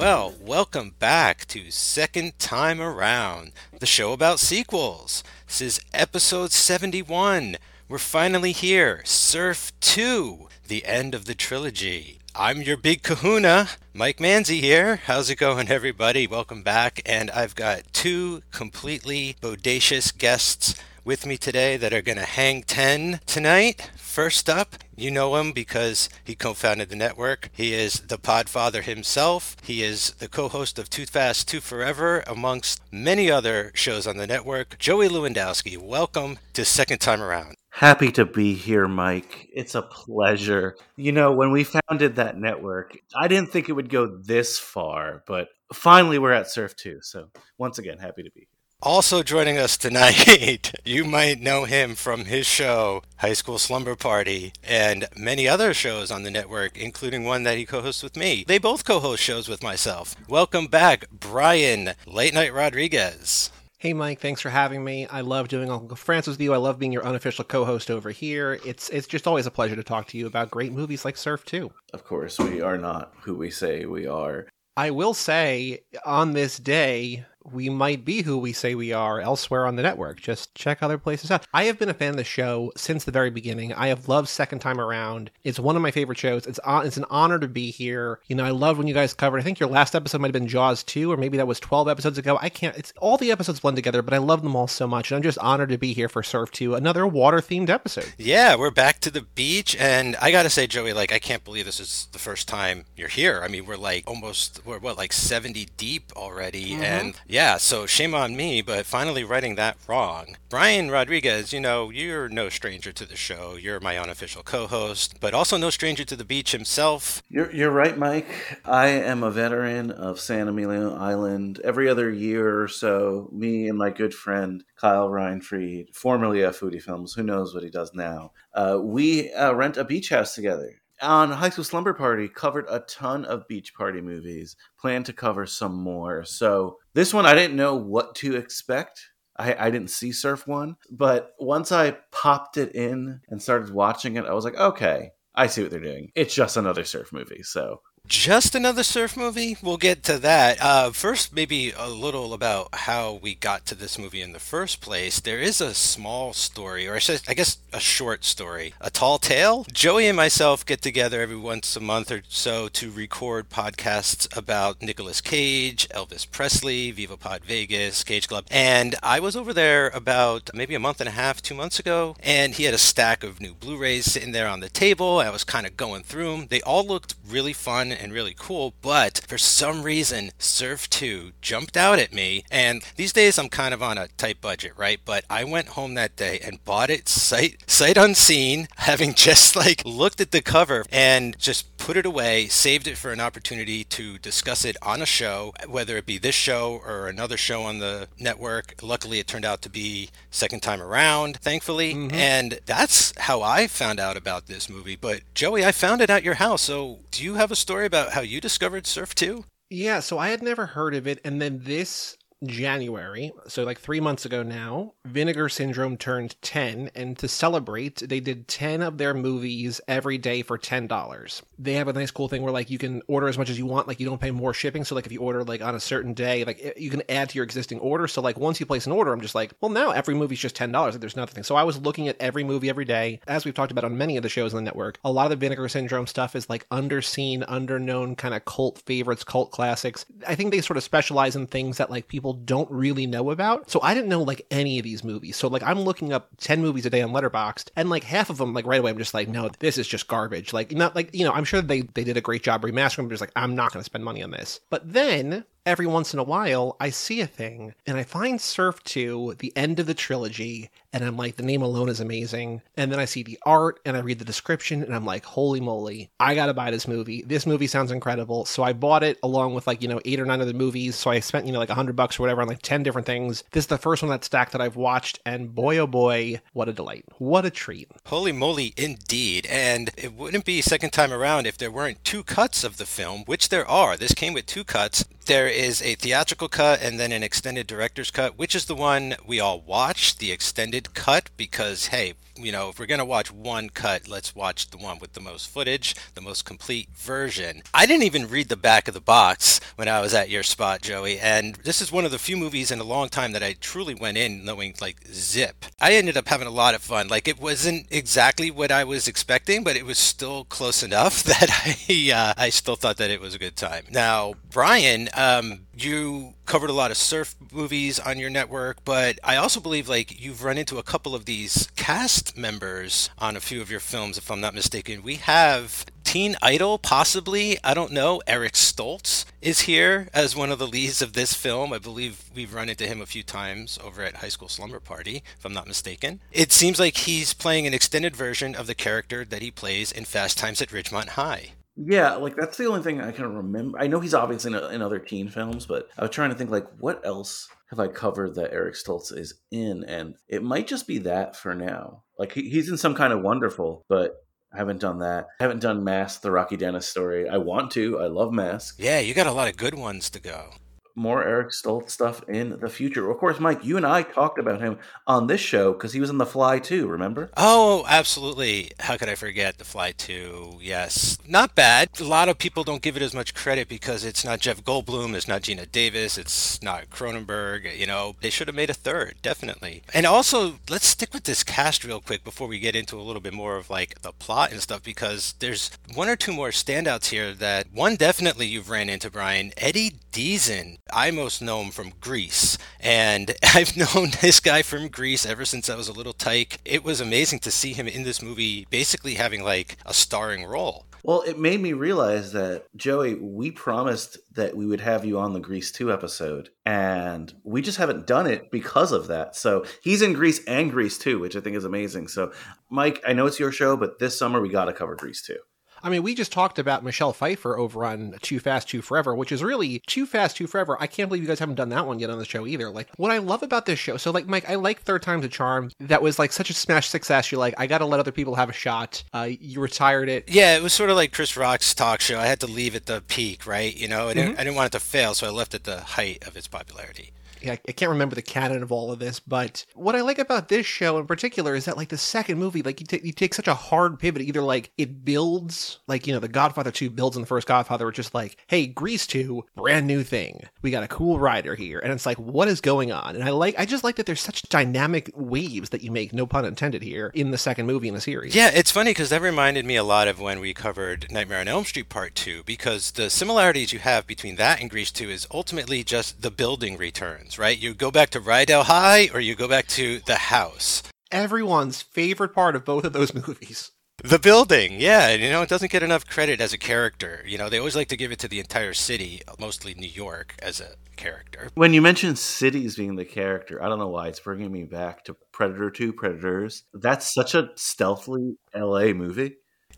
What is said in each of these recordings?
Well, welcome back to Second Time Around, the show about sequels. This is episode 71. We're finally here. Surf 2, the end of the trilogy. I'm your big kahuna, Mike Manzi here. How's it going, everybody? Welcome back. And I've got two completely bodacious guests with me today that are going to hang 10 tonight. First up, you know him because he co founded the network. He is the podfather himself. He is the co host of Too Fast, Too Forever, amongst many other shows on the network. Joey Lewandowski, welcome to Second Time Around. Happy to be here, Mike. It's a pleasure. You know, when we founded that network, I didn't think it would go this far, but finally we're at Surf 2. So, once again, happy to be here. Also joining us tonight, you might know him from his show, High School Slumber Party, and many other shows on the network, including one that he co hosts with me. They both co host shows with myself. Welcome back, Brian Late Night Rodriguez. Hey Mike, thanks for having me. I love doing Uncle Francis with you. I love being your unofficial co-host over here. It's it's just always a pleasure to talk to you about great movies like Surf 2. Of course, we are not who we say we are. I will say on this day, we might be who we say we are elsewhere on the network. Just check other places out. I have been a fan of the show since the very beginning. I have loved Second Time Around. It's one of my favorite shows. It's on, it's an honor to be here. You know, I love when you guys covered. I think your last episode might have been Jaws 2 or maybe that was 12 episodes ago. I can't it's all the episodes blend together, but I love them all so much and I'm just honored to be here for Surf 2, another water-themed episode. Yeah, we're back to the beach and I got to say Joey like I can't believe this is the first time you're here. I mean, we're like almost we're what like 70 deep already mm-hmm. and yeah, so shame on me, but finally writing that wrong. Brian Rodriguez, you know, you're no stranger to the show. You're my unofficial co host, but also no stranger to the beach himself. You're, you're right, Mike. I am a veteran of San Emilio Island. Every other year or so, me and my good friend Kyle Reinfried, formerly of Foodie Films, who knows what he does now, uh, we uh, rent a beach house together on High School Slumber Party covered a ton of beach party movies. Plan to cover some more. So this one I didn't know what to expect. I, I didn't see Surf One, but once I popped it in and started watching it, I was like, okay, I see what they're doing. It's just another surf movie. So just another surf movie? We'll get to that. Uh, first, maybe a little about how we got to this movie in the first place. There is a small story, or I guess a short story, A Tall Tale. Joey and myself get together every once a month or so to record podcasts about Nicolas Cage, Elvis Presley, Viva Pod Vegas, Cage Club. And I was over there about maybe a month and a half, two months ago, and he had a stack of new Blu rays sitting there on the table. I was kind of going through them. They all looked really fun and really cool, but for some reason, Surf 2 jumped out at me. And these days, I'm kind of on a tight budget, right? But I went home that day and bought it sight, sight unseen, having just like looked at the cover and just put it away, saved it for an opportunity to discuss it on a show, whether it be this show or another show on the network. Luckily, it turned out to be second time around, thankfully. Mm-hmm. And that's how I found out about this movie. But Joey, I found it at your house. So do you have a story about how you discovered Surf 2? Yeah, so I had never heard of it. And then this January, so like three months ago now, Vinegar Syndrome turned 10, and to celebrate, they did 10 of their movies every day for $10. They have a nice cool thing where like you can order as much as you want, like you don't pay more shipping. So like if you order like on a certain day, like eh, you can add to your existing order. So like once you place an order, I'm just like, well now every movie's just $10. Like, there's nothing. So I was looking at every movie every day. As we've talked about on many of the shows on the network, a lot of the Vinegar Syndrome stuff is like underseen, underknown kind of cult favorites, cult classics. I think they sort of specialize in things that like people people don't really know about. So I didn't know like any of these movies. So like I'm looking up 10 movies a day on Letterboxd and like half of them like right away I'm just like no, this is just garbage. Like not like, you know, I'm sure they they did a great job remastering, but just like I'm not going to spend money on this. But then every once in a while I see a thing and I find Surf 2, the end of the trilogy, and I'm like, the name alone is amazing. And then I see the art and I read the description and I'm like, holy moly, I gotta buy this movie. This movie sounds incredible. So I bought it along with like, you know, eight or nine other movies. So I spent, you know, like a hundred bucks or whatever on like 10 different things. This is the first one that stacked that I've watched. And boy, oh boy, what a delight. What a treat. Holy moly, indeed. And it wouldn't be second time around if there weren't two cuts of the film, which there are. This came with two cuts there is a theatrical cut and then an extended director's cut. Which is the one we all watch? The extended cut, because hey, you know, if we're going to watch one cut, let's watch the one with the most footage, the most complete version. I didn't even read the back of the box when I was at your spot, Joey, and this is one of the few movies in a long time that I truly went in knowing like zip. I ended up having a lot of fun. Like it wasn't exactly what I was expecting, but it was still close enough that I uh, I still thought that it was a good time. Now, Brian, um, you covered a lot of surf movies on your network, but I also believe like you've run into a couple of these cast members on a few of your films, if I'm not mistaken. We have Teen Idol, possibly. I don't know. Eric Stoltz is here as one of the leads of this film. I believe we've run into him a few times over at High School Slumber Party, if I'm not mistaken. It seems like he's playing an extended version of the character that he plays in Fast Times at Ridgemont High. Yeah, like that's the only thing I can remember. I know he's obviously in, in, other teen films, but I was trying to think like what else have I covered that Eric Stoltz is in, and it might just be that for now. Like he, he's in some kind of wonderful, but I haven't done that. I haven't done Mask, the Rocky Dennis story. I want to. I love Mask. Yeah, you got a lot of good ones to go more Eric Stoltz stuff in the future. Of course, Mike, you and I talked about him on this show because he was in The Fly too. Remember? Oh, absolutely. How could I forget The Fly too? Yes, not bad. A lot of people don't give it as much credit because it's not Jeff Goldblum, it's not Geena Davis, it's not Cronenberg. You know, they should have made a third, definitely. And also, let's stick with this cast real quick before we get into a little bit more of like the plot and stuff because there's one or two more standouts here. That one definitely you've ran into, Brian. Eddie Deezen I most know him from Grease. and I've known this guy from Grease ever since I was a little tyke. It was amazing to see him in this movie, basically having like a starring role. Well, it made me realize that, Joey, we promised that we would have you on the Grease 2 episode, and we just haven't done it because of that. So he's in Grease and Grease 2, which I think is amazing. So, Mike, I know it's your show, but this summer we got to cover Grease 2. I mean, we just talked about Michelle Pfeiffer over on Too Fast, Too Forever, which is really Too Fast, Too Forever. I can't believe you guys haven't done that one yet on the show either. Like, what I love about this show, so like, Mike, I like Third Time's a Charm. That was like such a smash success. You're like, I got to let other people have a shot. Uh, you retired it. Yeah, it was sort of like Chris Rock's talk show. I had to leave at the peak, right? You know, I didn't, mm-hmm. I didn't want it to fail, so I left at the height of its popularity. I can't remember the canon of all of this, but what I like about this show in particular is that like the second movie, like you, t- you take such a hard pivot. Either like it builds, like you know, the Godfather Two builds in the first Godfather, which is like, hey, Grease Two, brand new thing. We got a cool rider here, and it's like, what is going on? And I like, I just like that there's such dynamic waves that you make, no pun intended here, in the second movie in the series. Yeah, it's funny because that reminded me a lot of when we covered Nightmare on Elm Street Part Two, because the similarities you have between that and Grease Two is ultimately just the building returns right? You go back to Rydell High or you go back to the house. Everyone's favorite part of both of those movies. The building, yeah, you know, it doesn't get enough credit as a character. You know, they always like to give it to the entire city, mostly New York, as a character. When you mention cities being the character, I don't know why it's bringing me back to Predator 2 Predators. That's such a stealthily LA movie.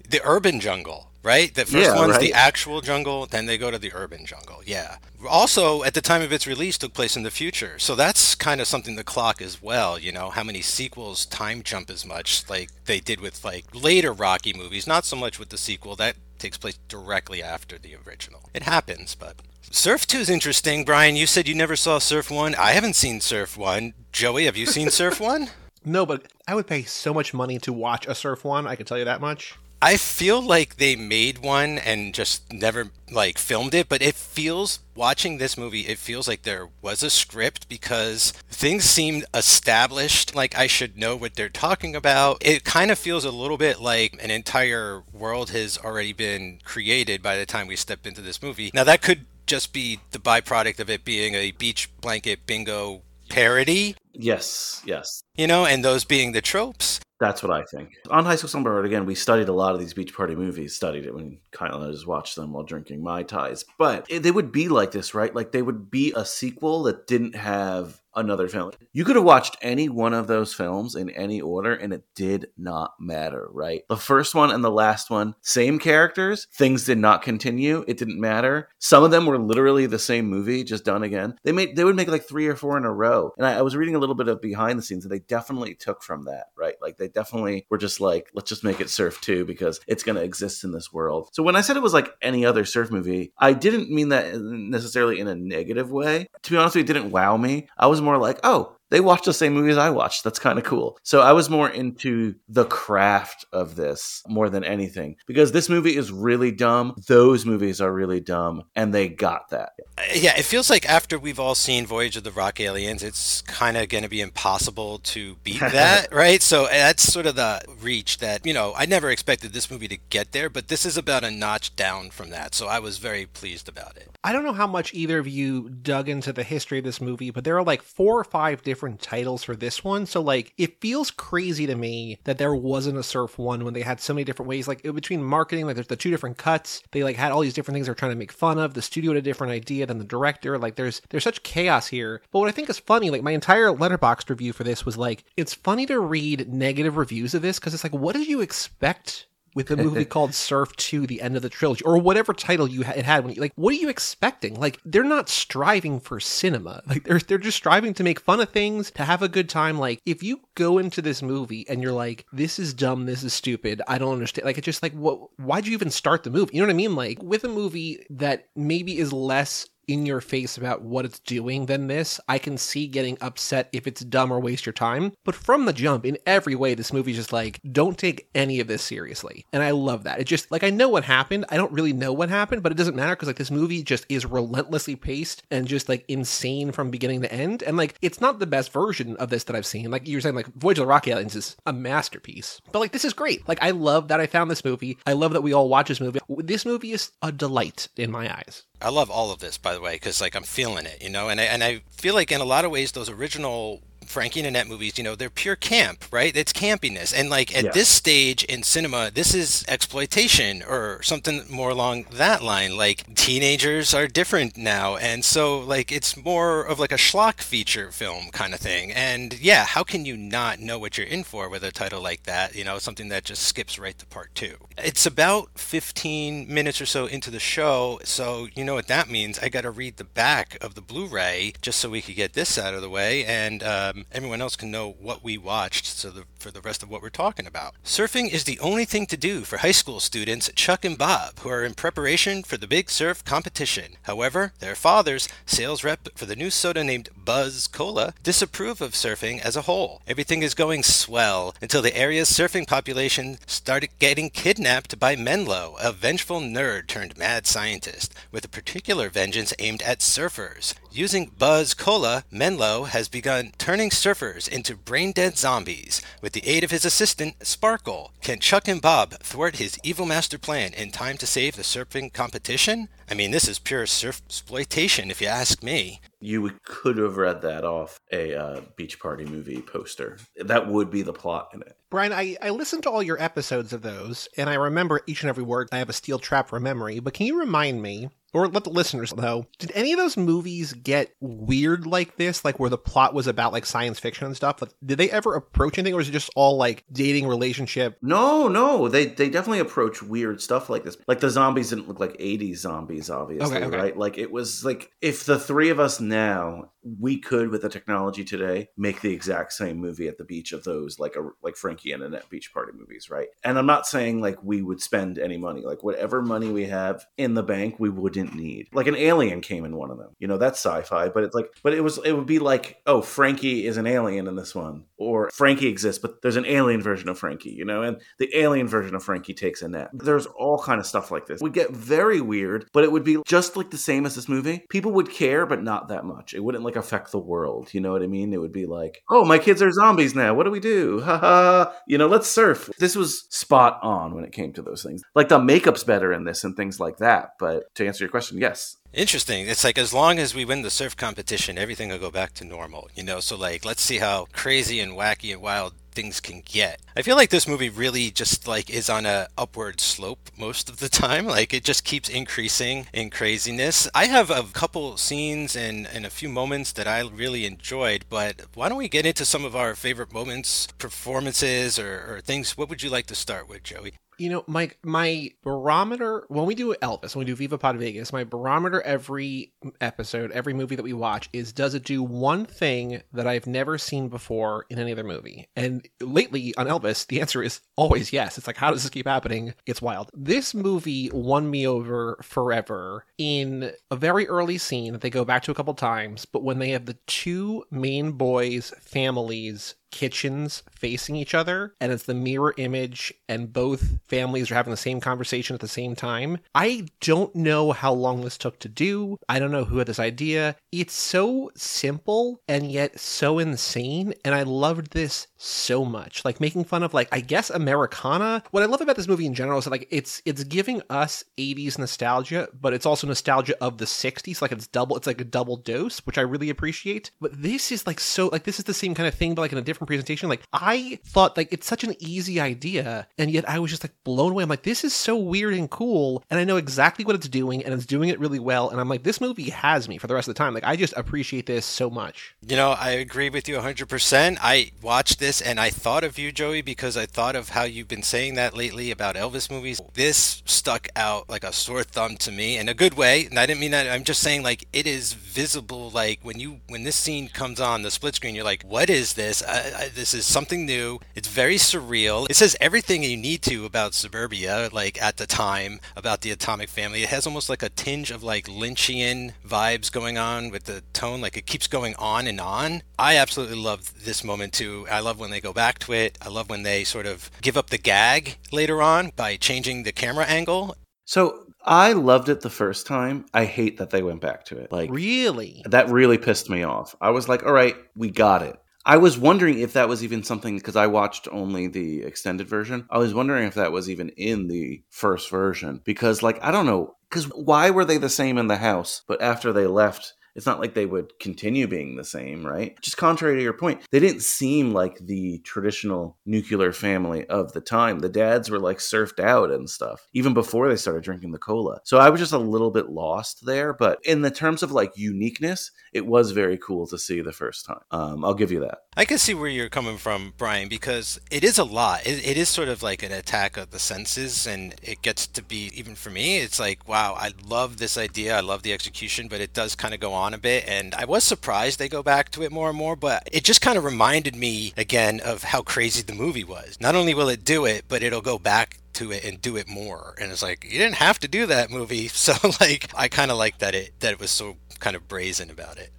The urban jungle right? The first yeah, one's right? the actual jungle, then they go to the urban jungle. Yeah. Also, at the time of its release, took place in the future, so that's kind of something to clock as well. You know, how many sequels time jump as much like they did with like later Rocky movies. Not so much with the sequel that takes place directly after the original. It happens, but. Surf 2 is interesting. Brian, you said you never saw Surf 1. I haven't seen Surf 1. Joey, have you seen Surf 1? No, but I would pay so much money to watch a Surf 1, I can tell you that much. I feel like they made one and just never like filmed it, but it feels watching this movie, it feels like there was a script because things seemed established, like I should know what they're talking about. It kind of feels a little bit like an entire world has already been created by the time we step into this movie. Now that could just be the byproduct of it being a beach blanket bingo parody. Yes, yes. You know, and those being the tropes. That's what I think. On High School Slumber again, we studied a lot of these beach party movies. Studied it when Kyle and I just watched them while drinking mai tais. But they would be like this, right? Like they would be a sequel that didn't have another film. You could have watched any one of those films in any order and it did not matter, right? The first one and the last one, same characters, things did not continue, it didn't matter. Some of them were literally the same movie, just done again. They made they would make like three or four in a row. And I, I was reading a little bit of behind the scenes that they definitely took from that, right? Like they definitely were just like, let's just make it surf too because it's going to exist in this world. So when I said it was like any other surf movie, I didn't mean that necessarily in a negative way. To be honest with it didn't wow me. I was more like, oh, they watch the same movies I watched. That's kind of cool. So I was more into the craft of this more than anything because this movie is really dumb. Those movies are really dumb, and they got that. Yeah, it feels like after we've all seen Voyage of the Rock Aliens, it's kind of going to be impossible to beat that, right? So that's sort of the reach that, you know, I never expected this movie to get there, but this is about a notch down from that. So I was very pleased about it. I don't know how much either of you dug into the history of this movie, but there are like four or five different titles for this one. So like it feels crazy to me that there wasn't a surf one when they had so many different ways. Like between marketing, like there's the two different cuts. They like had all these different things they're trying to make fun of. The studio had a different idea than the director. Like there's there's such chaos here. But what I think is funny, like my entire Letterboxd review for this was like, it's funny to read negative reviews of this because it's like, what did you expect with a movie called Surf 2, The End of the Trilogy, or whatever title you ha- it had. When you, like, what are you expecting? Like, they're not striving for cinema. Like, they're they're just striving to make fun of things, to have a good time. Like, if you go into this movie and you're like, this is dumb, this is stupid, I don't understand. Like, it's just like, what? Why'd you even start the movie? You know what I mean? Like, with a movie that maybe is less in your face about what it's doing than this. I can see getting upset if it's dumb or waste your time. But from the jump, in every way, this movie's just like, don't take any of this seriously. And I love that. It just, like, I know what happened. I don't really know what happened, but it doesn't matter because, like, this movie just is relentlessly paced and just, like, insane from beginning to end. And, like, it's not the best version of this that I've seen. Like, you're saying, like, Voyage of the Rocky Aliens is a masterpiece. But, like, this is great. Like, I love that I found this movie. I love that we all watch this movie. This movie is a delight in my eyes. I love all of this, by the way, because like I'm feeling it, you know, and I and I feel like in a lot of ways those original Frankie and Annette movies, you know, they're pure camp, right? It's campiness. And like at yeah. this stage in cinema, this is exploitation or something more along that line. Like teenagers are different now. And so like it's more of like a schlock feature film kind of thing. And yeah, how can you not know what you're in for with a title like that? You know, something that just skips right to part two. It's about 15 minutes or so into the show. So you know what that means. I got to read the back of the Blu ray just so we could get this out of the way. And, um, everyone else can know what we watched so the, for the rest of what we're talking about. Surfing is the only thing to do for high school students Chuck and Bob who are in preparation for the big surf competition. However, their fathers, sales rep for the new soda named Buzz Cola, disapprove of surfing as a whole. Everything is going swell until the area's surfing population started getting kidnapped by Menlo, a vengeful nerd turned mad scientist, with a particular vengeance aimed at surfers. Using Buzz Cola, Menlo has begun turning surfers into brain dead zombies. With the aid of his assistant, Sparkle, can Chuck and Bob thwart his evil master plan in time to save the surfing competition? I mean, this is pure surf exploitation, if you ask me. You could have read that off a uh, beach party movie poster. That would be the plot in it. Brian, I, I listened to all your episodes of those, and I remember each and every word. I have a steel trap for memory, but can you remind me or let the listeners know, did any of those movies get weird like this, like where the plot was about like science fiction and stuff? Like, did they ever approach anything, or is it just all like dating relationship? No, no, they they definitely approach weird stuff like this. Like the zombies didn't look like '80s zombies, obviously, okay, okay. right? Like it was like if the three of us now we could with the technology today make the exact same movie at the beach of those like a like Frankie and Annette beach party movies, right? And I'm not saying like we would spend any money, like whatever money we have in the bank, we wouldn't need. Like an alien came in one of them, you know, that's sci-fi, but it's like, but it was it would be like, oh, Frankie is an alien in this one, or Frankie exists, but there's an alien version of Frankie, you know, and the alien version of Frankie takes Annette. There's all kind of stuff like this. We get very weird, but it would be just like the same as this movie. People would care, but not that much. It wouldn't like like affect the world. You know what I mean? It would be like, oh, my kids are zombies now. What do we do? Ha ha. You know, let's surf. This was spot on when it came to those things. Like the makeup's better in this and things like that. But to answer your question, yes, Interesting. It's like as long as we win the surf competition, everything will go back to normal, you know? So, like, let's see how crazy and wacky and wild things can get. I feel like this movie really just like is on a upward slope most of the time. Like it just keeps increasing in craziness. I have a couple scenes and, and a few moments that I really enjoyed, but why don't we get into some of our favorite moments, performances, or, or things? What would you like to start with, Joey? You know, Mike, my barometer when we do Elvis, when we do Viva Pod Vegas, my barometer every episode, every movie that we watch is does it do one thing that I've never seen before in any other movie? And lately on Elvis, the answer is always yes. It's like, how does this keep happening? It's wild. This movie won me over forever in a very early scene that they go back to a couple times, but when they have the two main boys' families kitchens facing each other and it's the mirror image and both families are having the same conversation at the same time. I don't know how long this took to do. I don't know who had this idea. It's so simple and yet so insane and I loved this so much. Like making fun of like I guess Americana. What I love about this movie in general is that like it's it's giving us 80s nostalgia, but it's also nostalgia of the 60s. Like it's double it's like a double dose, which I really appreciate. But this is like so like this is the same kind of thing but like in a different presentation. Like I thought like it's such an easy idea, and yet I was just like blown away. I'm like, this is so weird and cool, and I know exactly what it's doing, and it's doing it really well. And I'm like, this movie has me for the rest of the time. Like I just appreciate this so much. You know, I agree with you 100%. I watched this and I thought of you, Joey, because I thought of how you've been saying that lately about Elvis movies. This stuck out like a sore thumb to me in a good way. And I didn't mean that. I'm just saying like it is visible. Like when you when this scene comes on the split screen, you're like, what is this? I, I, this is something new. It's very surreal. It says everything you need to about suburbia, like at the time, about the atomic family. It has almost like a tinge of like Lynchian vibes going on with the tone. Like it keeps going on and on. I absolutely love this moment too. I love when they go back to it. I love when they sort of give up the gag later on by changing the camera angle. So I loved it the first time. I hate that they went back to it. Like Really? that really pissed me off. I was like, all right, we got it. I was wondering if that was even something because I watched only the extended version. I was wondering if that was even in the first version because, like, I don't know, because why were they the same in the house, but after they left, it's not like they would continue being the same, right? Just contrary to your point, they didn't seem like the traditional nuclear family of the time. The dads were like surfed out and stuff, even before they started drinking the cola. So I was just a little bit lost there. But in the terms of like uniqueness, it was very cool to see the first time. Um, I'll give you that. I can see where you're coming from, Brian, because it is a lot. It, it is sort of like an attack of the senses, and it gets to be, even for me, it's like, wow, I love this idea. I love the execution, but it does kind of go on a bit. And I was surprised they go back to it more and more, but it just kind of reminded me again of how crazy the movie was. Not only will it do it, but it'll go back to it and do it more. And it's like, you didn't have to do that movie. So, like, I kind of like that it, that it was so kind of brazen about it.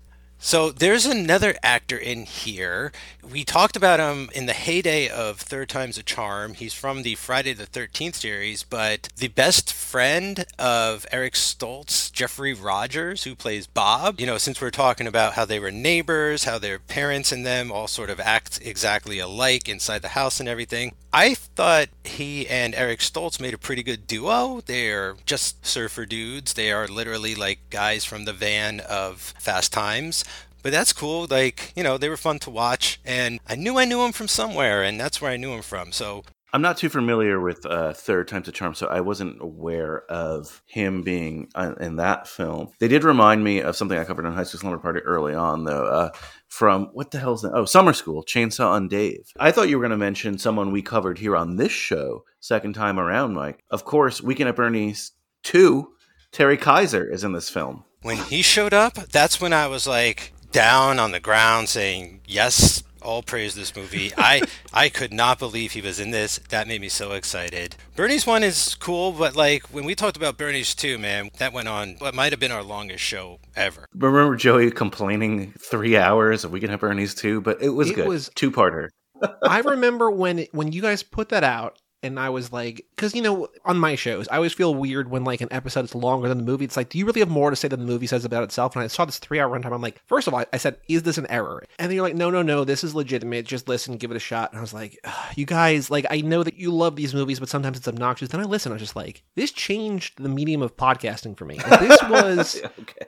So there's another actor in here. We talked about him in the heyday of Third Time's a Charm. He's from the Friday the 13th series, but the best friend of Eric Stoltz, Jeffrey Rogers, who plays Bob, you know, since we're talking about how they were neighbors, how their parents and them all sort of act exactly alike inside the house and everything, I thought he and Eric Stoltz made a pretty good duo. They're just surfer dudes. They are literally like guys from the van of Fast Times. But that's cool. Like, you know, they were fun to watch. And I knew I knew him from somewhere, and that's where I knew him from. So I'm not too familiar with uh, Third Time's a Charm, so I wasn't aware of him being uh, in that film. They did remind me of something I covered on High School Slumber Party early on, though. Uh, from what the hell's that? Oh, Summer School, Chainsaw on Dave. I thought you were going to mention someone we covered here on this show, second time around, Mike. Of course, Weekend at Bernie's 2, Terry Kiser is in this film. when he showed up, that's when I was like down on the ground saying, yes, all praise this movie. I I could not believe he was in this. That made me so excited. Bernie's one is cool, but like when we talked about Bernie's two, man, that went on what might have been our longest show ever. Remember Joey complaining three hours of Weekend have Bernie's 2? But it was good. It good. was- Two parter. I remember when when you guys put that out and I was like, because you know, on my shows, I always feel weird when like an episode is longer than the movie. It's like, do you really have more to say than the movie says about itself? And I saw this three hour runtime. I'm like, first of all, I said, is this an error? And then you're like, no, no, no, this is legitimate. Just listen, give it a shot. And I was like, you guys, like, I know that you love these movies, but sometimes it's obnoxious. Then I listen. I was just like, this changed the medium of podcasting for me. Like, this was okay.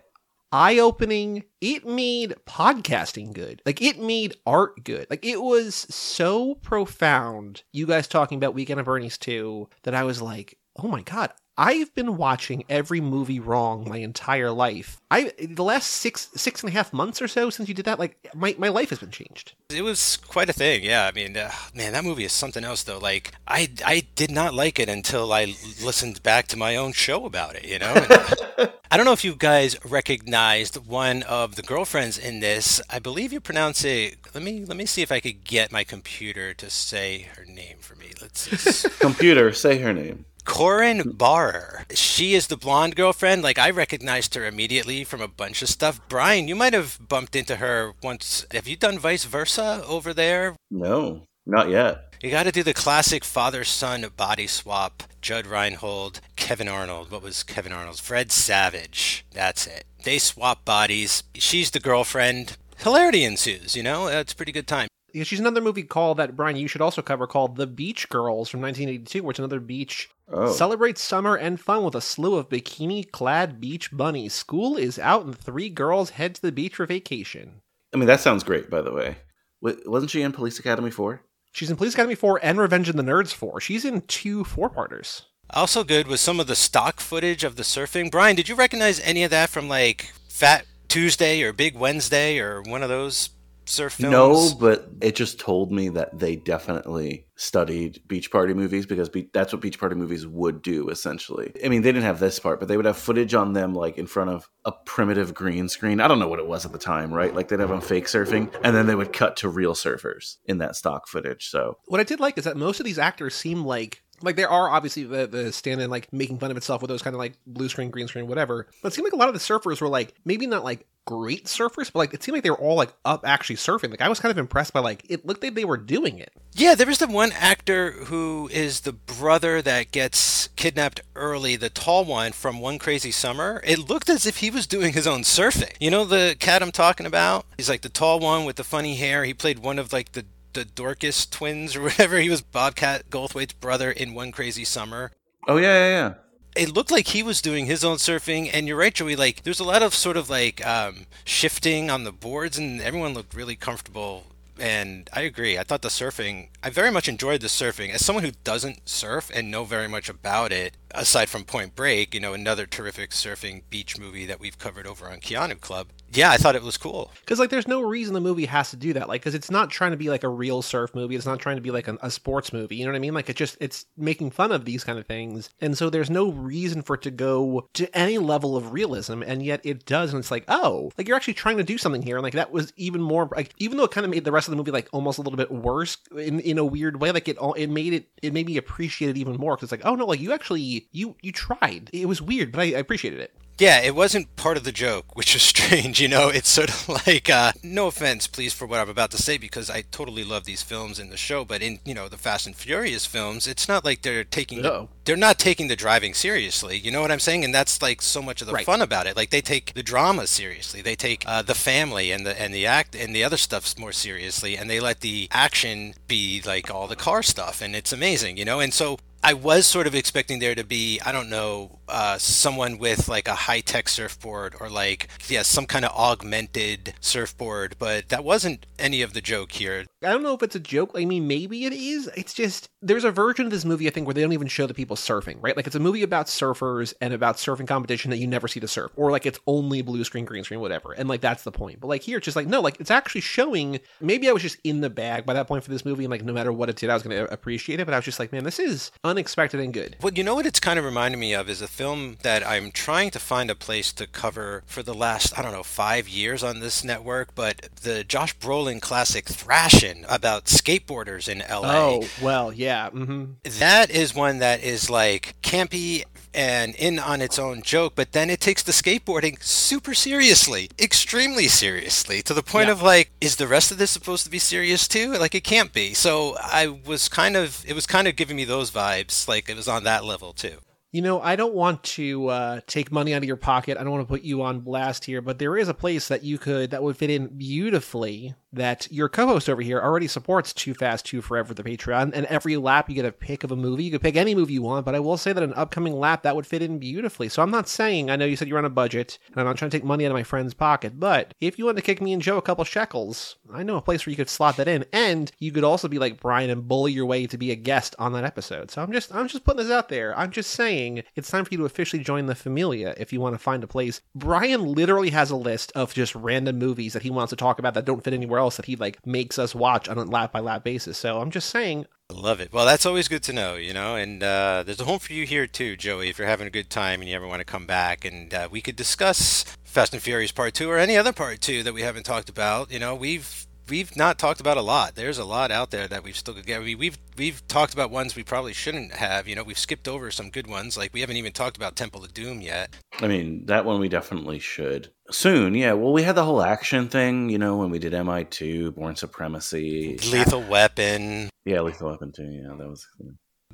Eye opening. It made podcasting good. Like it made art good. Like it was so profound. You guys talking about Weekend at Bernie's too that I was like, oh my god. I've been watching every movie wrong my entire life. I the last six six and a half months or so since you did that, like my, my life has been changed. It was quite a thing, yeah. I mean, uh, man, that movie is something else, though. Like, I I did not like it until I listened back to my own show about it. You know, and, I don't know if you guys recognized one of the girlfriends in this. I believe you pronounce it. Let me let me see if I could get my computer to say her name for me. Let's see. Computer, say her name. Corinne Bohrer. She is the blonde girlfriend. Like I recognized her immediately from a bunch of stuff. Brian, you might have bumped into her once. Have you done vice versa over there? No, not yet. You got to do the classic father-son body swap. Judge Reinhold, Kevin Arnold. What was Kevin Arnold's? Fred Savage. That's it. They swap bodies. She's the girlfriend. Hilarity ensues. You know, it's a pretty good time. Yeah, she's another movie called that Brian you should also cover called The Beach Girls from 1982, where it's another beach Oh, Celebrate summer and fun with a slew of bikini clad beach bunnies. School is out and three girls head to the beach for vacation. I mean that sounds great. By the way, Wa- wasn't she in Police Academy four? She's in Police Academy 4 and Revenge of the Nerds 4. She's in two four parters. Also good was some of the stock footage of the surfing. Brian, did you recognize any of that from like Fat Tuesday or Big Wednesday or one of those surf films? No, but it just told me that they definitely studied beach party movies because be- that's what beach party movies would do essentially. I mean, they didn't have this part, but they would have footage on them like in front of a primitive green screen. I don't know what it was at the time, right? Like they'd have them fake surfing and then they would cut to real surfers in that stock footage. So, What I did like is that most of these actors seem like like there are obviously the the stand in like making fun of itself with those kind of like blue screen, green screen, whatever. But it seemed like a lot of the surfers were like maybe not like great surfers, but like it seemed like they were all like up actually surfing. Like I was kind of impressed by like it looked like they were doing it. Yeah, there was the one actor who is the brother that gets kidnapped early, the tall one from One Crazy Summer. It looked as if he was doing his own surfing. You know the cat I'm talking about? He's like the tall one with the funny hair. He played one of like the the Dorcas twins or whatever. He was Bobcat Goldthwait's brother in One Crazy Summer. oh yeah, yeah, yeah. it looked like he was doing his own surfing and you're right joey like there's a lot of sort of like um, shifting on the boards and everyone looked really comfortable and i agree i thought the surfing i very much enjoyed the surfing as someone who doesn't surf and know very much about it aside from point break you know another terrific surfing beach movie that we've covered over on keanu club yeah i thought it was cool Because like there's no reason the movie has to do that. Like because it's not trying to be like a real surf movie. It's not trying to be like a, a sports movie. You know what I mean? Like it just it's making fun of these kind of things, and so there's no reason for it to go to any level of realism, and yet it does. And it's like oh, like you're actually trying to do something here, and like that was even more like even though it kind of made the rest of the movie like almost a little bit worse in in a weird way. Like it all it made it it made me appreciate it even more because it's like oh no, like you actually you you tried. It was weird, but I, I appreciated it. Yeah, it wasn't part of the joke, which is strange. You know, it's sort of like, uh, no offense, please, for what I'm about to say, because I totally love these films in the show. But in you know the Fast and Furious films, it's not like they're taking the, No. they're not taking the driving seriously. You know what I'm saying? And that's like so much of the Right. fun about it. Like they take the drama seriously, they take uh, the family and the and the act and the other stuff more seriously, and they let the action be like all the car stuff, and it's amazing. You know, and so I was sort of expecting there to be, I don't know, uh, someone with like a high tech surfboard or like, yeah, some kind of augmented surfboard, but that wasn't any of the joke here. I don't know if it's a joke. I mean, maybe it is. It's just there's a version of this movie I think where they don't even show the people surfing, right? Like it's a movie about surfers and about surfing competition that you never see the surf, or like it's only blue screen, green screen, whatever, and like that's the point. But like here, it's just like no, like it's actually showing. Maybe I was just in the bag by that point for this movie, and like no matter what it did, I was going to appreciate it. But I was just like, man, this is unexpected and good. Well, you know what it's kind of reminding me of is a film that I'm trying to find a place to cover for the last, I don't know, five years on this network, but the Josh Brolin classic Thrashin' about skateboarders in LA. Oh well, yeah. hmm That is one that is like campy and in on its own joke, but then it takes the skateboarding super seriously, extremely seriously, to the point Yeah. of like, is the rest of this supposed to be serious too? Like it can't be. So I was kind of, it was kind of giving me those vibes, like it was on that level too. You know, I don't want to uh, take money out of your pocket. I don't want to put you on blast here, but there is a place that you could that would fit in beautifully that your co-host over here already supports Too Fast, Too Forever, the Patreon, and every lap you get a pick of a movie. You could pick any movie you want, but I will say that an upcoming lap that would fit in beautifully. So I'm not saying I know you said you're on a budget, and I'm not trying to take money out of my friend's pocket, but if you want to kick me and Joe a couple shekels, I know a place where you could slot that in, and you could also be like Brian and bully your way to be a guest on that episode. So I'm just I'm just putting this out there. I'm just saying it's time for you to officially join the Familia if you want to find a place. Brian literally has a list of just random movies that he wants to talk about that don't fit anywhere else that he like makes us watch on a lap by lap basis. So I'm just saying love it. Well, that's always good to know, you know. And uh, there's a home for you here too, Joey. If you're having a good time and you ever want to come back, and uh, we could discuss Fast and Furious Part Two or any other Part Two that we haven't talked about. You know, we've we've not talked about a lot. There's a lot out there that we've still get. I mean, we've we've talked about ones we probably shouldn't have. You know, we've skipped over some good ones. Like we haven't even talked about Temple of Doom yet. I mean, that one we definitely should soon. Yeah. Well, we had the whole action thing. You know, when we did MI two, Bourne Supremacy, Lethal Weapon. Yeah, Lethal Weapon too. Yeah, that was.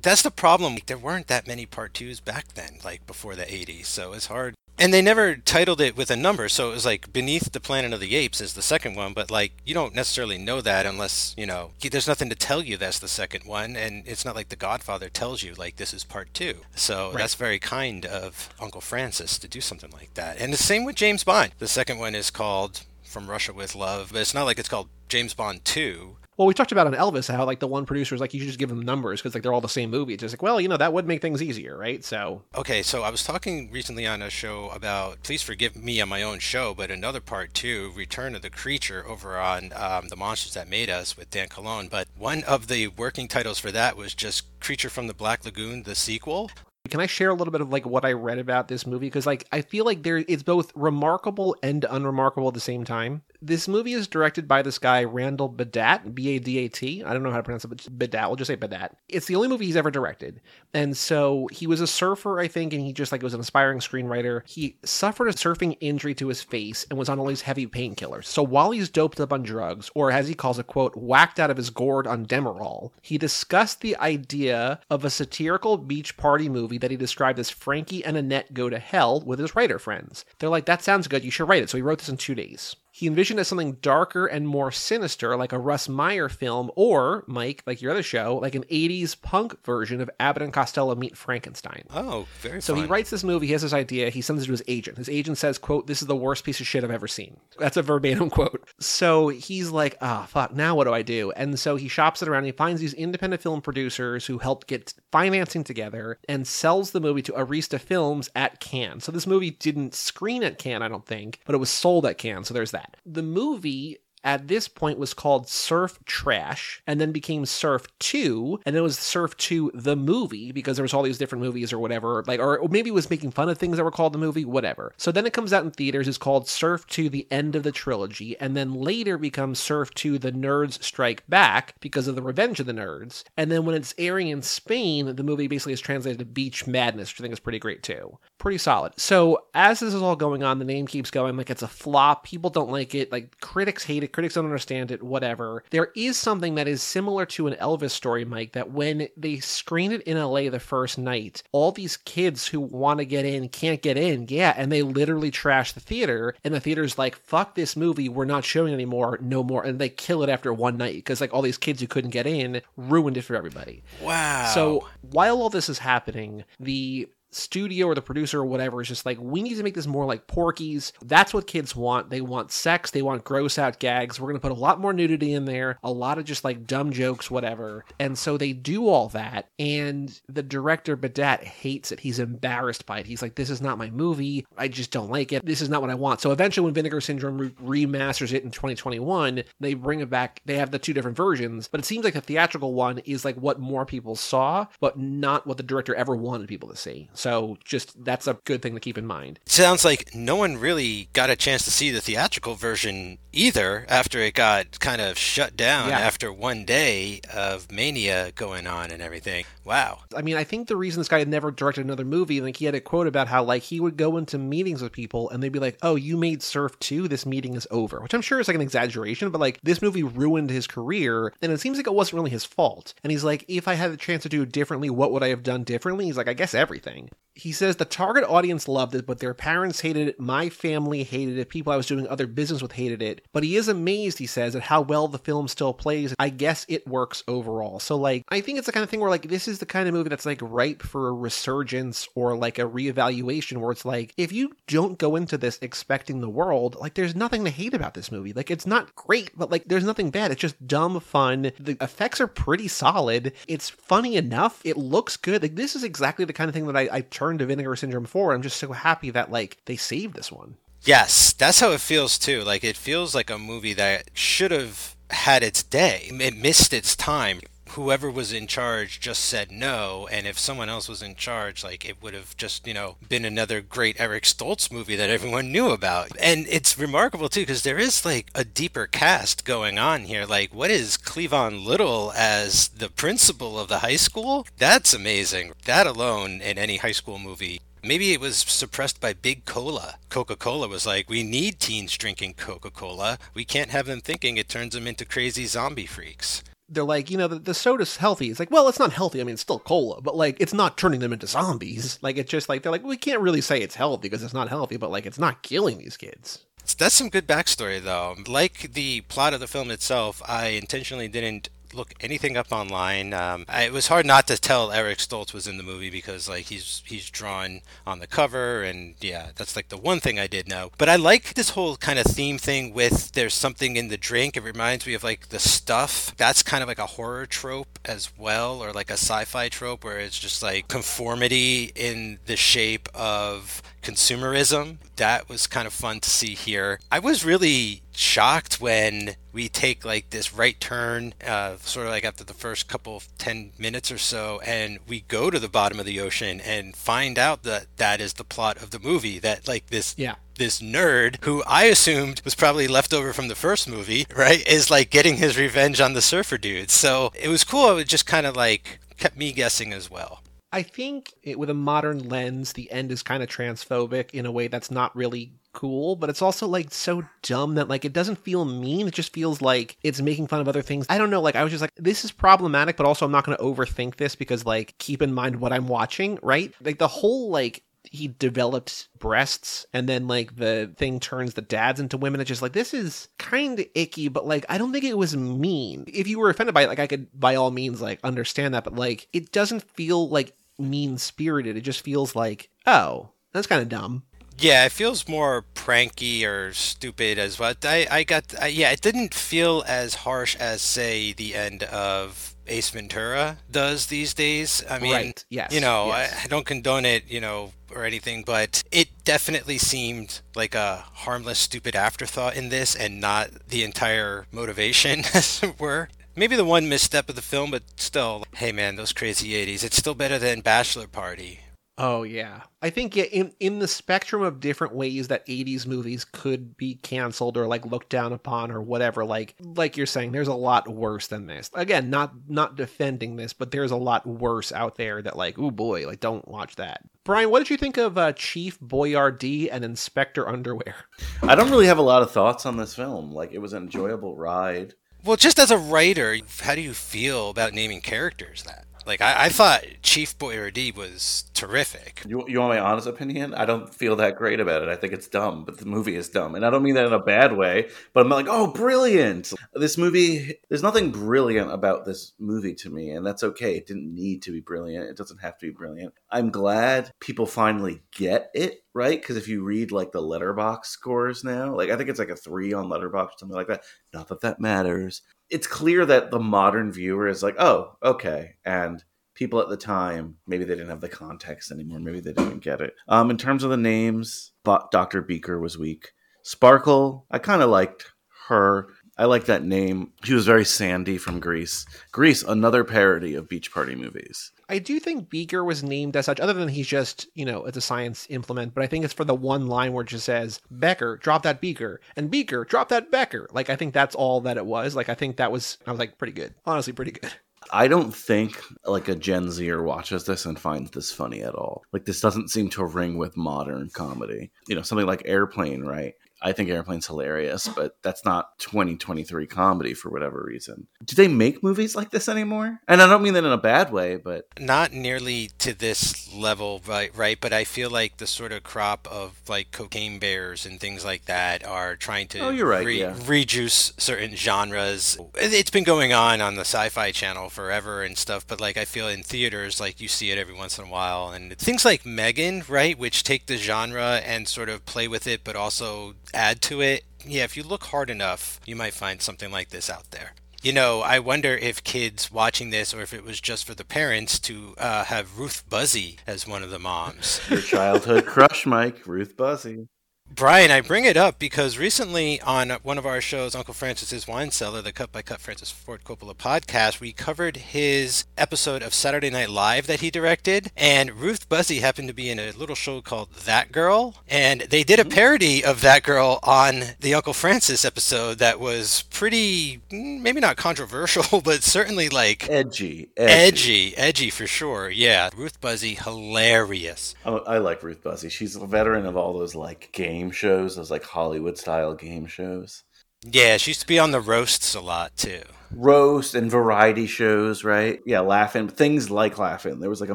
That's the problem. There weren't that many part twos back then, like before the 80s. So it's hard and they never titled it with a number so it was like beneath the planet of the apes is the second one but like you don't necessarily know that unless you know there's nothing to tell you that's the second one and it's not like the godfather tells you like this is part two. So right. that's very kind of uncle francis to do something like that. And the same with james bond. The second one is called from russia with love but it's not like it's called james bond 2 well, we talked about on Elvis how like the one producer is like you should just give them numbers because like they're all the same movie. It's just like well, you know that would make things easier, right? So okay, so I was talking recently on a show about please forgive me on my own show, but another part two, Return of the Creature over on um, the Monsters That Made Us with Dan Colon. But one of the working titles for that was just Creature from the Black Lagoon, the sequel. Can I share a little bit of like what I read about this movie? Because like I feel like there it's both remarkable and unremarkable at the same time this movie is directed by this guy Randall Badat, B A D A T. I don't know how to pronounce it, but Badat. We'll just say Badat. It's the only movie he's ever directed, and so he was a surfer, I think, and he just like was an aspiring screenwriter. He suffered a surfing injury to his face and was on all these heavy painkillers. So while he's doped up on drugs, or as he calls it, quote, whacked out of his gourd on Demerol, he discussed the idea of a satirical beach party movie that he described as Frankie and Annette Go to Hell with his writer friends. They're like, that sounds good. You should write it. So he wrote this in two days he envisioned as something darker and more sinister, like a Russ Meyer film, or, Mike, like your other show, like an 80s punk version of Abbott and Costello Meet Frankenstein. Oh, very So fun. he writes this movie, he has this idea, he sends it to his agent. His agent says, quote, this is the worst piece of shit I've ever seen. That's a verbatim quote. So he's like, ah, oh, fuck, now what do I do? And so he shops it around, he finds these independent film producers who helped get financing together and sells the movie to Arista Films at Cannes. So this movie didn't screen at Cannes, I don't think, but it was sold at Cannes, so there's that that. The movie at this point was called Surf Trash and then became Surf 2 and it was Surf 2 the movie because there was all these different movies or whatever like or maybe it was making fun of things that were called the movie whatever. So then it comes out in theaters is called Surf 2 the end of the trilogy and then later becomes Surf 2 the Nerds Strike Back because of the Revenge of the Nerds. And then when it's airing in Spain the movie basically is translated to Beach Madness which I think is pretty great too. Pretty solid. So as this is all going on the name keeps going like it's a flop people don't like it like critics hate it critics don't understand it, whatever. There is something that is similar to an Elvis story, Mike, that when they screen it in LA the first night, all these kids who want to get in can't get in. Yeah, and they literally trash the theater, and the theater's like, fuck this movie, we're not showing anymore, no more. And they kill it after one night because, like, all these kids who couldn't get in ruined it for everybody. Wow. So while all this is happening, the studio or the producer or whatever is just like, we need to make this more like Porky's. That's what kids want. They want sex. They want gross out gags. We're going to put a lot more nudity in there, a lot of just like dumb jokes, whatever. And so they do all that. And the director, Badat, hates it. He's embarrassed by it. He's like, this is not my movie. I just don't like it. This is not what I want. So eventually, when Vinegar Syndrome re- remasters it in 2021, they bring it back. They have the two different versions, but it seems like the theatrical one is like what more people saw, but not what the director ever wanted people to see. So just that's a good thing to keep in mind. Sounds like no one really got a chance to see the theatrical version either after it got kind of shut down yeah. after one day of mania going on and everything. Wow. I mean, I think the reason this guy had never directed another movie, like he had a quote about how like he would go into meetings with people and they'd be like, "Oh, you made Surf 2, this meeting is over." Which I'm sure is like an exaggeration, but like this movie ruined his career and it seems like it wasn't really his fault. And he's like, "If I had the chance to do it differently, what would I have done differently?" He's like, "I guess everything." He says the target audience loved it, but their parents hated it. My family hated it. People I was doing other business with hated it. But he is amazed, he says, at how well the film still plays. I guess it works overall. So, like, I think it's the kind of thing where, like, this is the kind of movie that's, like, ripe for a resurgence or, like, a reevaluation where it's like, if you don't go into this expecting the world, like, there's nothing to hate about this movie. Like, it's not great, but, like, there's nothing bad. It's just dumb fun. The effects are pretty solid. It's funny enough. It looks good. Like, this is exactly the kind of thing that I, I turned to Vinegar Syndrome 4. I'm just so happy that like they saved this one. Yes, that's how it feels too. Like it feels like a movie that should have had its day. It missed its time. Whoever was in charge just said no, and if someone else was in charge, like it would have just, you know, been another great Eric Stoltz movie that everyone knew about. And it's remarkable too, because there is like a deeper cast going on here. Like, what is Cleavon Little as the principal of the high school? That's amazing. That alone in any high school movie Maybe it was suppressed by Big Cola. Coca Cola was like, we need teens drinking Coca Cola. We can't have them thinking it turns them into crazy zombie freaks. They're like, you know, the, the soda's healthy. It's like, well, it's not healthy. I mean, it's still cola, but like, it's not turning them into zombies. Like, it's just like, they're like, we can't really say it's healthy because it's not healthy, but like, it's not killing these kids. That's some good backstory, though. Like the plot of the film itself, I intentionally didn't look anything up online. Um, I, it was hard not to tell Eric Stoltz was in the movie because like he's he's drawn on the cover, and yeah, that's like the one thing I did know. But I like this whole kind of theme thing with there's something in the drink. It reminds me of like the stuff. That's kind of like a horror trope as well, or like a sci-fi trope where it's just like conformity in the shape of consumerism. That was kind of fun to see here. I was really shocked when we take like this right turn, uh, sort of like after the first couple of 10 minutes or so, and we go to the bottom of the ocean and find out that that is the plot of the movie. That like this. Yeah this nerd who I assumed was probably left over from the first movie, right, is like getting his revenge on the surfer dude. So it was cool. It just kind of like kept me guessing as well. I think it, with a modern lens, the end is kind of transphobic in a way that's not really cool, but it's also like so dumb that like it doesn't feel mean. It just feels like it's making fun of other things. I don't know. Like I was just like, this is problematic, but also I'm not going to overthink this because like keep in mind what I'm watching, right? Like the whole like he developed breasts and then like the thing turns the dads into women it's just like this is kind of icky but like i don't think it was mean if you were offended by it like i could by all means like understand that but like it doesn't feel like mean spirited. It just feels like, oh, that's kind of dumb. Yeah, it feels more pranky or stupid as well. I, I got, I, yeah, it didn't feel as harsh as, say, the end of Ace Ventura does these days. I mean, right. yes. you know, yes. I, I don't condone it, you know, or anything, but it definitely seemed like a harmless, stupid afterthought in this and not the entire motivation, as it were. Maybe the one misstep of the film, but still, hey man, those crazy 80s. It's still better than Bachelor Party. Oh yeah. I think yeah, in in the spectrum of different ways that 80s movies could be canceled or like looked down upon or whatever, like like you're saying, there's a lot worse than this. Again, not not defending this, but there's a lot worse out there that like, oh boy, like don't watch that. Brian, what did you think of uh, Chief Boyardee and Inspector Underwear? I don't really have a lot of thoughts on this film. Like it was an enjoyable ride. Well, just as a writer, how do you feel about naming characters that? Like I, I thought Chief Boyardee was terrific. You, you want my honest opinion? I don't feel that great about it. I think it's dumb, but the movie is dumb, and I don't mean that in a bad way. But I'm like, oh, brilliant! This movie, there's nothing brilliant about this movie to me, and that's okay. It didn't need to be brilliant. It doesn't have to be brilliant. I'm glad people finally get it right because if you read like the Letterboxd scores now like i think it's like a three on Letterboxd something like that not that that matters it's clear that the modern viewer is like, oh, okay. And people at the time, maybe they didn't have the context anymore. Maybe they didn't get it. Um, in terms of the names, Dr. Beaker was weak. Sparkle, I kind of liked her. I like that name. She was very Sandy from Grease. Grease, another parody of Beach Party movies. I do think Beaker was named as such, other than he's just, you know, it's a science implement, but I think it's for the one line where it just says, Becker, drop that Beaker, and Beaker, drop that Becker. Like, I think that's all that it was. Like, I think that was, I was like, pretty good. Honestly, pretty good. I don't think like a Gen Zer watches this and finds this funny at all. Like this doesn't seem to ring with modern comedy. You know, something like Airplane, right? I think Airplane's hilarious, but that's not 2023 comedy for whatever reason. Do they make movies like this anymore? And I don't mean that in a bad way, but not nearly to this level, right? Right, but I feel like the sort of crop of like cocaine bears and things like that are trying to oh, you're right, re- yeah. rejuice certain genres. It's been going on on the Sci-Fi Channel forever and stuff, but like I feel in theaters, like you see it every once in a while, and things like Megan, right, which take the genre and sort of play with it, but also add to it. Yeah, if you look hard enough, you might find something like this out there. You know, I wonder if kids watching this, or if it was just for the parents to uh, have Ruth Buzzi as one of the moms. Your childhood crush, Mike, Ruth Buzzi. Brian, I bring it up because recently on one of our shows, Uncle Francis's Wine Cellar, the Cut by Cut Francis Ford Coppola podcast, we covered his episode of Saturday Night Live that he directed. And Ruth Buzzi happened to be in a little show called That Girl. And they did a mm-hmm. parody of That Girl on the Uncle Francis episode that was pretty, mm, maybe not controversial, but certainly like edgy. Edgy, edgy, edgy for sure. Yeah. Ruth Buzzi, hilarious. I, I like Ruth Buzzi. She's a veteran of all those like games game shows, those like Hollywood style game shows. Yeah, she used to be on the roasts a lot too roast and variety shows, right? Yeah, Laugh-In things like Laugh-In. There was like a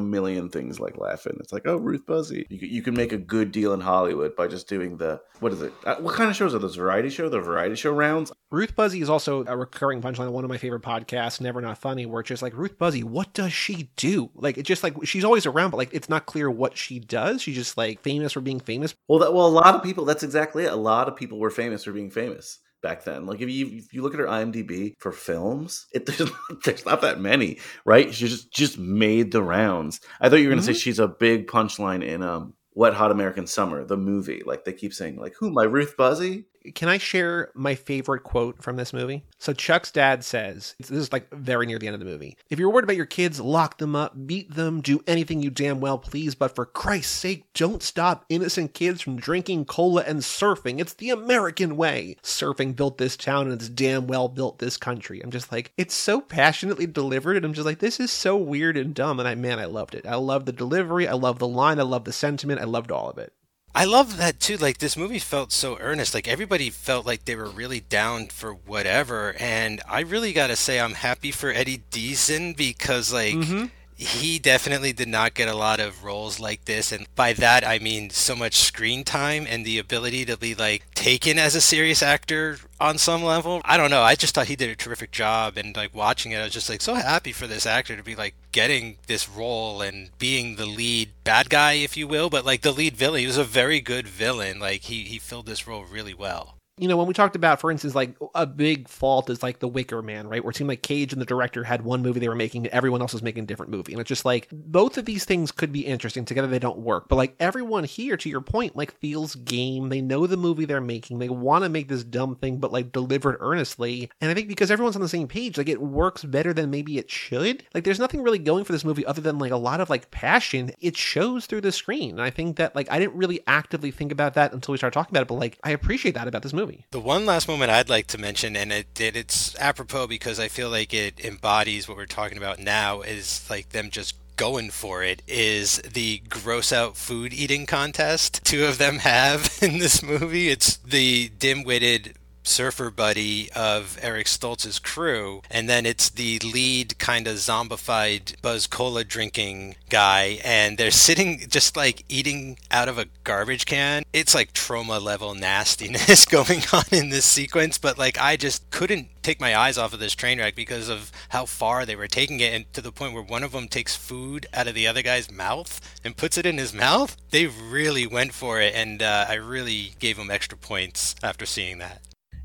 million things like Laugh-In. It's like, oh, Ruth Buzzi. You, you can make a good deal in Hollywood by just doing the what is it? Uh, what kind of shows are those? Variety show? The variety show rounds? Ruth Buzzi is also a recurring punchline on one of my favorite podcasts, Never Not Funny, where it's just like Ruth Buzzi, what does she do? Like it's just like she's always around, but like it's not clear what she does. She's just like famous for being famous. Well, that, well, a lot of people. That's exactly it. A lot of people were famous for being famous back then. Like if you if you look at her IMDb for films, it there's not, there's not that many, right? She just just made the rounds. I thought you were gonna mm-hmm. say she's a big punchline in um Wet Hot American Summer, the movie. Like they keep saying, like, who, my Ruth Buzzi? Can I share my favorite quote from this movie? So Chuck's dad says, this is like very near the end of the movie. If you're worried about your kids, lock them up, beat them, do anything you damn well please, but for Christ's sake, don't stop innocent kids from drinking cola and surfing. It's the American way. Surfing built this town and it's damn well built this country. I'm just like, it's so passionately delivered, and I'm just like, this is so weird and dumb. And I, man, I loved it. I love the delivery. I love the line. I love the sentiment. I loved all of it. I love that too. Like this movie felt so earnest. Like everybody felt like they were really down for whatever. And I really got to say, I'm happy for Eddie Deezen because like. Mm-hmm he definitely did not get a lot of roles like this and by that i mean so much screen time and the ability to be like taken as a serious actor on some level. I don't know i just thought he did a terrific job and like watching it i was just like so happy for this actor to be like getting this role and being the lead bad guy if you will but like the lead villain he was a very good villain like he, he filled this role really well you know, when we talked about, for instance, like a big fault is like The Wicker Man, right? Where it seemed like Cage and the director had one movie they were making, and everyone else was making a different movie. And it's just like both of these things could be interesting. Together they don't work. But like everyone here, to your point, like feels game. They know the movie they're making. They want to make this dumb thing, but like delivered earnestly. And I think because everyone's on the same page, like it works better than maybe it should. Like there's nothing really going for this movie other than like a lot of like passion. It shows through the screen. And I think that like I didn't really actively think about that until we started talking about it, but like I appreciate that about this movie. The one last moment I'd like to mention, and it, it, it's apropos because I feel like it embodies what we're talking about now, is like them just going for it is the gross out food eating contest two of them have in this movie. It's the dim witted surfer buddy of Eric Stoltz's crew, and then it's the lead kind of zombified Buzz Cola drinking guy, and they're sitting just like eating out of a garbage can. It's like trauma level nastiness going on in this sequence, but like I just couldn't take my eyes off of this train wreck because of how far they were taking it, and to the point where one of them takes food out of the other guy's mouth and puts it in his mouth. They really went for it, and uh, I really gave them extra points after seeing that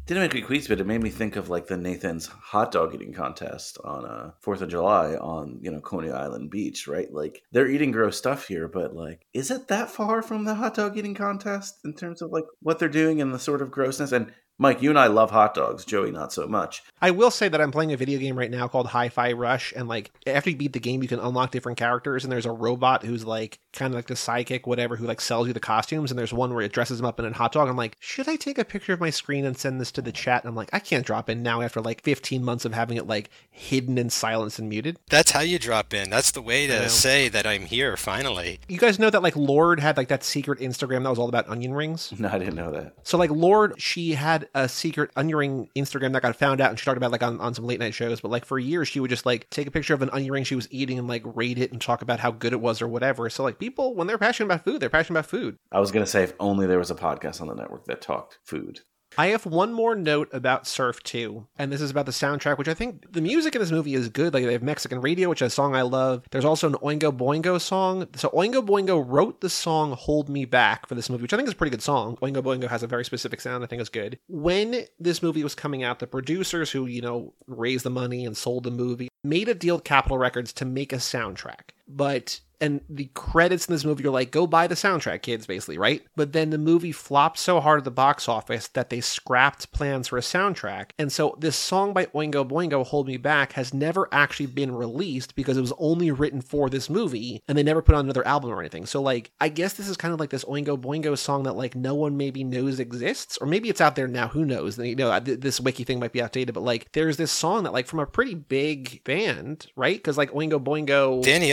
didn't make me queasy, but it made me think of like the Nathan's hot dog eating contest on uh Fourth of July on you know Coney Island Beach, right? Like they're eating gross stuff here, but like, is it that far from the hot dog eating contest in terms of like what they're doing and the sort of grossness? And Mike, you and I love hot dogs. Joey, not so much. I will say that I'm playing a video game right now called Hi-Fi Rush, and like after you beat the game, you can unlock different characters, and there's a robot who's like kind of like the psychic, whatever, who like sells you the costumes, and there's one where it dresses him up in a hot dog. I'm like, should I take a picture of my screen and send this to the chat? And I'm like, I can't drop in now after like 15 months of having it like hidden and silenced and muted. That's how you drop in. That's the way to say that I'm here finally. You guys know that like Lorde had like that secret Instagram that was all about onion rings. No, I didn't know that. So like Lorde, she had a secret onion ring Instagram that got found out, and she talked about like on, on some late night shows. But like for years, she would just like take a picture of an onion ring she was eating and like rate it and talk about how good it was or whatever. So like people, when they're passionate about food, they're passionate about food. I was to say if only there was a podcast on the network that talked food. I have one more note about Surf 2, and this is about the soundtrack, which I think the music in this movie is good. Like, they have Mexican Radio, which is a song I love. There's also an Oingo Boingo song. So, Oingo Boingo wrote the song Hold Me Back for this movie, which I think is a pretty good song. Oingo Boingo has a very specific sound I think is good. When this movie was coming out, the producers who, you know, raised the money and sold the movie made a deal with Capitol Records to make a soundtrack. But and the credits in this movie are like, go buy the soundtrack, kids, basically, right? But then the movie flopped so hard at the box office that they scrapped plans for a soundtrack. And so this song by Oingo Boingo, Hold Me Back, has never actually been released because it was only written for this movie and they never put on another album or anything. So, like, I guess this is kind of like this Oingo Boingo song that, like, no one maybe knows exists, or maybe it's out there now, who knows? You know, this wiki thing might be outdated, but like, there's this song that, like, from a pretty big band, right? Because, like, Oingo Boingo. Danny.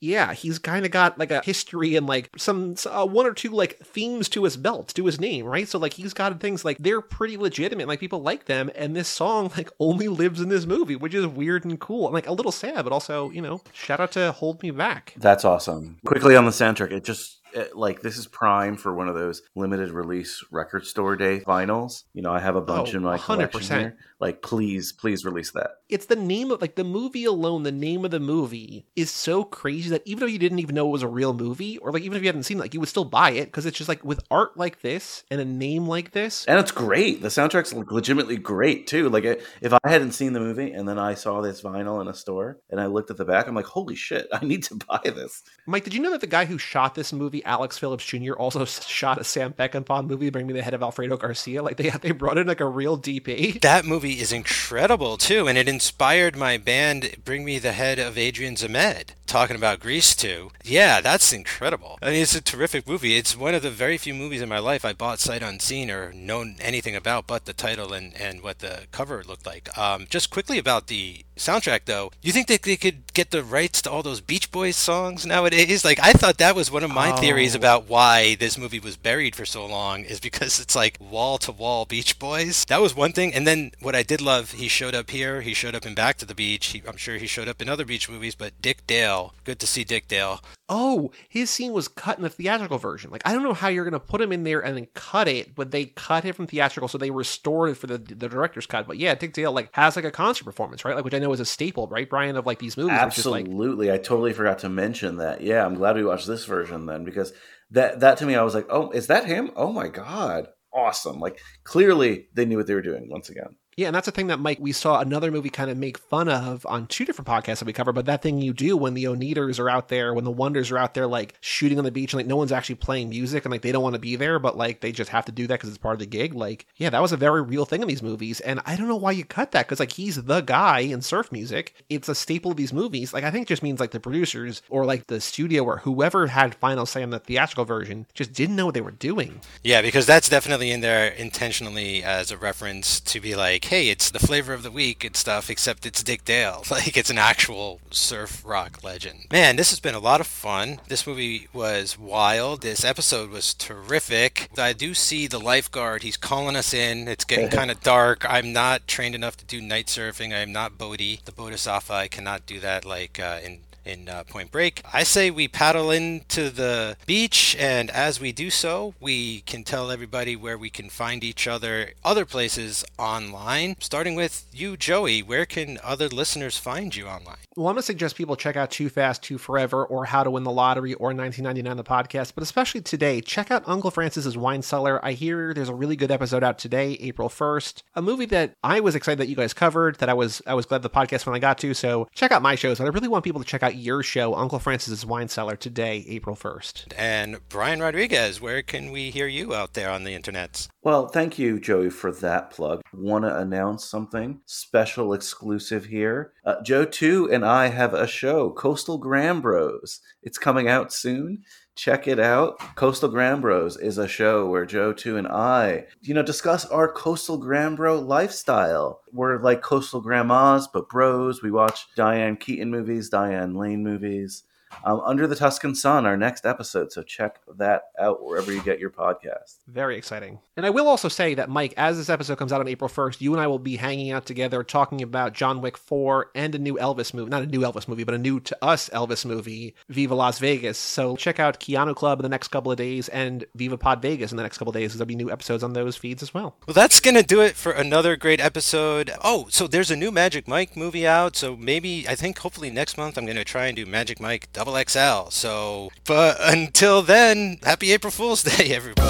Yeah, he's kind of got like a history and like some uh, one or two like themes to his belt, to his name, right? So like he's got things like they're pretty legitimate, like people like them, and this song like only lives in this movie, which is weird and cool and like a little sad, but also you know shout out to Hold Me Back. That's awesome. Quickly on the soundtrack, it just it, like this is prime for one of those limited release record store day vinyls. You know, I have a bunch Oh, in my collection 100%. here. Like, please, please release that. It's the name of like the movie alone. The name of the movie is so crazy that even if you didn't even know it was a real movie, or like even if you hadn't seen it, like you would still buy it because it's just like with art like this and a name like this. And it's great. The soundtrack's like legitimately great too. Like, if I hadn't seen the movie and then I saw this vinyl in a store and I looked at the back, I'm like, holy shit, I need to buy this. Mike, did you know that the guy who shot this movie, Alex Phillips Jr., also shot a Sam Peckinpah movie, Bring Me the Head of Alfredo Garcia? Like they they brought in like a real DP. That movie is incredible too, and it inspired my band Bring Me the Head of Adrian Zemed, talking about Grease too. Yeah, that's incredible. I mean, it's a terrific movie. It's one of the very few movies in my life I bought sight unseen or known anything about but the title and, and what the cover looked like. Um, just quickly about the soundtrack though, you think that they could get the rights to all those Beach Boys songs nowadays? Like, I thought that was one of my theories Oh. about why this movie was buried for so long is because it's like wall to wall Beach Boys. That was one thing. And then what I did love, he showed up here, he showed up in Back to the Beach. He, I'm sure he showed up in other beach movies, but Dick Dale, good to see Dick Dale. Oh, his scene was cut in the theatrical version. Like I don't know how you're gonna put him in there and then cut it, but they cut it from theatrical, so they restored it for the the director's cut. But yeah, Dick Dale like has like a concert performance, right? Like which I know is a staple, right, Brian, of like these movies. which is, like Absolutely. I totally forgot to mention that. Yeah, I'm glad we watched this version then because that that to me I was like, "Oh, is that him? Oh my god. Awesome." Like clearly they knew what they were doing once again. Yeah, and that's the thing that Mike we saw another movie kind of make fun of on two different podcasts that we cover. But that thing you do when the Oneders are out there, when the Wonders are out there, like shooting on the beach, and like no one's actually playing music, and like they don't want to be there, but like they just have to do that because it's part of the gig. Like, yeah, that was a very real thing in these movies, and I don't know why you cut that because like he's the guy in surf music. It's a staple of these movies. Like I think just means like the producers or like the studio or whoever had final say on the theatrical version just didn't know what they were doing. Yeah, because that's definitely in there intentionally as a reference to be like, hey, it's the flavor of the week and stuff, except it's Dick Dale. Like, it's an actual surf rock legend. Man, this has been a lot of fun. This movie was wild. This episode was terrific. I do see the lifeguard. He's calling us in. It's getting kind of dark. I'm not trained enough to do night surfing. I am not Bodhi, the Bodhisattva. I cannot do that like uh, in in uh, Point Break. I say we paddle into the beach, and as we do so, we can tell everybody where we can find each other other places online. Starting with you, Joey, where can other listeners find you online? Well, I'm going to suggest people check out Too Fast, Too Forever, or How to Win the Lottery, or 1999 the podcast. But especially today, check out Uncle Francis's Wine Cellar. I hear there's a really good episode out today, April 1st. A movie that I was excited that you guys covered. That I was I was glad the podcast when I got to. So check out my shows, but I really want people to check out your show, Uncle Francis's Wine Cellar, today, April 1st. And Brian Rodriguez, where can we hear you out there on the internets? Well, thank you, Joey, for that plug. Want to announce something special, exclusive here? Uh, Joe, too, and I have a show, Coastal Grambros. It's coming out soon. Check it out. Coastal Grambros is a show where Joe, Two, and I, you know, discuss our coastal Grambro lifestyle. We're like coastal grandmas, but bros. We watch Diane Keaton movies, Diane Lane movies um, Under the Tuscan Sun, our next episode. So check that out wherever you get your podcast. Very exciting. And I will also say that, Mike, as this episode comes out on April 1st, you and I will be hanging out together talking about John Wick 4 and a new Elvis movie. Not a new Elvis movie, but a new to us Elvis movie, Viva Las Vegas. So check out Keanu Club in the next couple of days and Viva Pod Vegas in the next couple of days. There'll be new episodes on those feeds as well. Well, that's going to do it for another great episode. Oh, so there's a new Magic Mike movie out. So maybe, I think hopefully next month, I'm going to try and do Magic Mike Double XL. So, but until then, happy April Fool's Day, everybody.